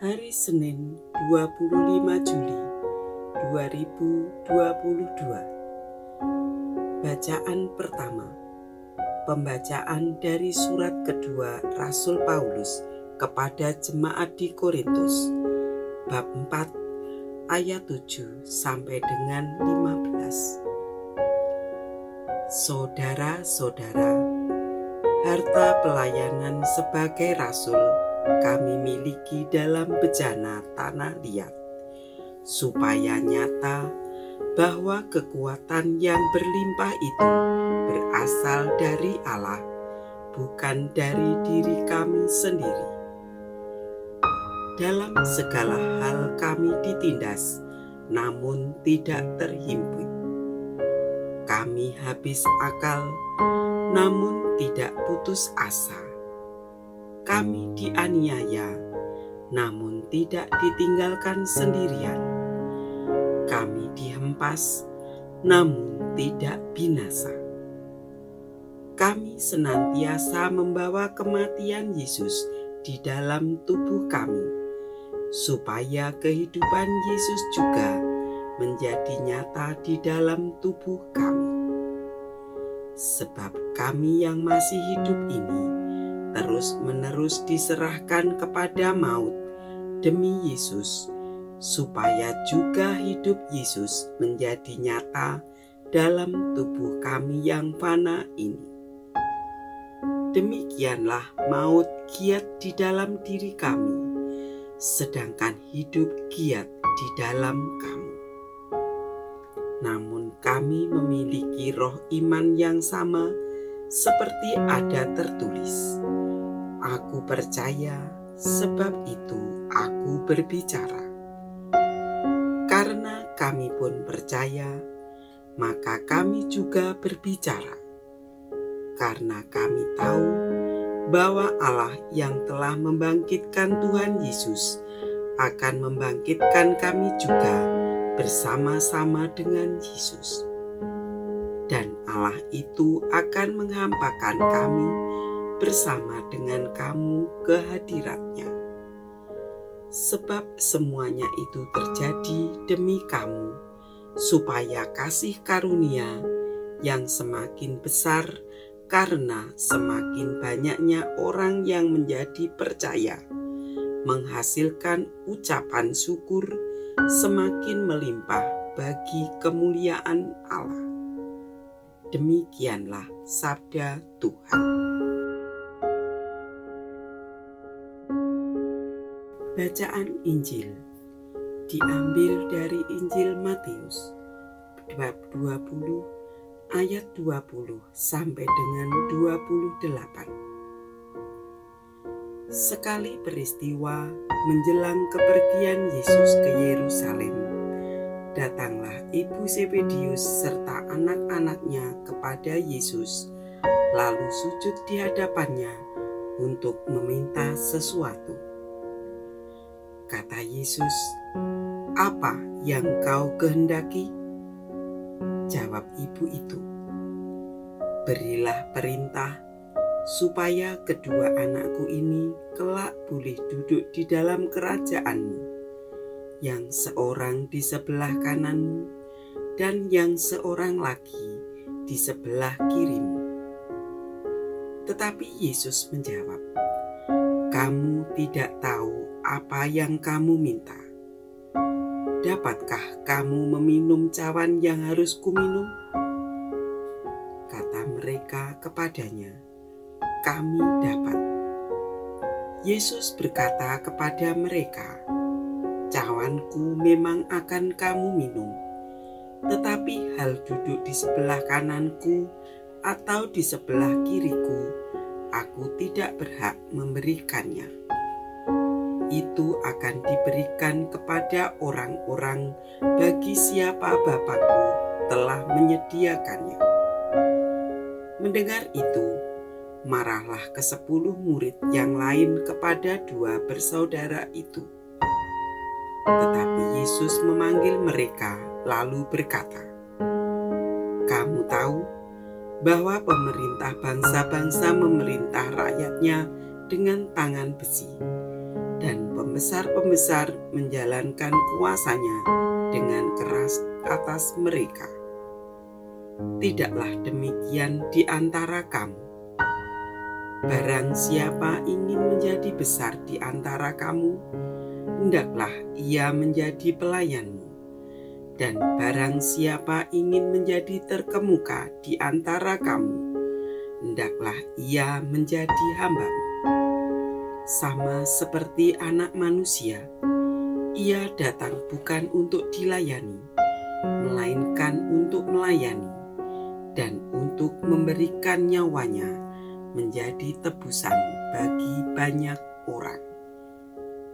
hari Senin 25 Juli 2022 Bacaan pertama Pembacaan dari surat kedua Rasul Paulus kepada jemaat di Korintus bab 4 ayat 7 sampai dengan 15 Saudara-saudara harta pelayanan sebagai rasul kami miliki dalam bejana tanah liat, supaya nyata bahwa kekuatan yang berlimpah itu berasal dari Allah, bukan dari diri kami sendiri. Dalam segala hal kami ditindas, namun tidak terhimpit. Kami habis akal, namun tidak putus asa kami dianiaya, namun tidak ditinggalkan sendirian. Kami dihempas, namun tidak binasa. Kami senantiasa membawa kematian Yesus di dalam tubuh kami, supaya kehidupan Yesus juga menjadi nyata di dalam tubuh kami. Sebab kami yang masih hidup ini terus-menerus diserahkan kepada maut demi Yesus, supaya juga hidup Yesus menjadi nyata dalam tubuh kami yang fana ini. Demikianlah maut giat di dalam diri kami, sedangkan hidup giat di dalam kamu. Namun kami memiliki roh iman yang sama seperti ada tertulis Aku percaya, sebab itu aku berbicara. Karena kami pun percaya, maka kami juga berbicara. Karena kami tahu bahwa Allah yang telah membangkitkan Tuhan Yesus akan membangkitkan kami juga bersama-sama dengan Yesus. Dan Allah itu akan menghampakan kami bersama dengan kamu ke hadiratnya. Sebab semuanya itu terjadi demi kamu, supaya kasih karunia yang semakin besar karena semakin banyaknya orang yang menjadi percaya, menghasilkan ucapan syukur semakin melimpah bagi kemuliaan Allah. Demikianlah sabda Tuhan. Bacaan Injil diambil dari Injil Matius bab 20 ayat 20 sampai dengan 28. Sekali peristiwa menjelang kepergian Yesus ke Yerusalem, datanglah ibu Zebedius serta anak-anaknya kepada Yesus, lalu sujud di hadapannya untuk meminta sesuatu. Kata Yesus, "Apa yang kau kehendaki?" Jawab ibu itu, "Berilah perintah supaya kedua anakku ini kelak boleh duduk di dalam kerajaanmu, yang seorang di sebelah kananmu dan yang seorang lagi di sebelah kirimu." Tetapi Yesus menjawab, "Kamu tidak tahu apa yang kamu minta. Dapatkah kamu meminum cawan yang harus kuminum? Kata mereka kepadanya, kami dapat. Yesus berkata kepada mereka, cawanku memang akan kamu minum, tetapi hal duduk di sebelah kananku atau di sebelah kiriku, aku tidak berhak memberikannya itu akan diberikan kepada orang-orang bagi siapa Bapakku telah menyediakannya. Mendengar itu, marahlah ke sepuluh murid yang lain kepada dua bersaudara itu. Tetapi Yesus memanggil mereka lalu berkata, Kamu tahu bahwa pemerintah bangsa-bangsa memerintah rakyatnya dengan tangan besi dan pembesar-pembesar menjalankan kuasanya dengan keras atas mereka. Tidaklah demikian di antara kamu. Barang siapa ingin menjadi besar di antara kamu, hendaklah ia menjadi pelayanmu. Dan barang siapa ingin menjadi terkemuka di antara kamu, hendaklah ia menjadi hambamu sama seperti anak manusia, ia datang bukan untuk dilayani, melainkan untuk melayani dan untuk memberikan nyawanya menjadi tebusan bagi banyak orang.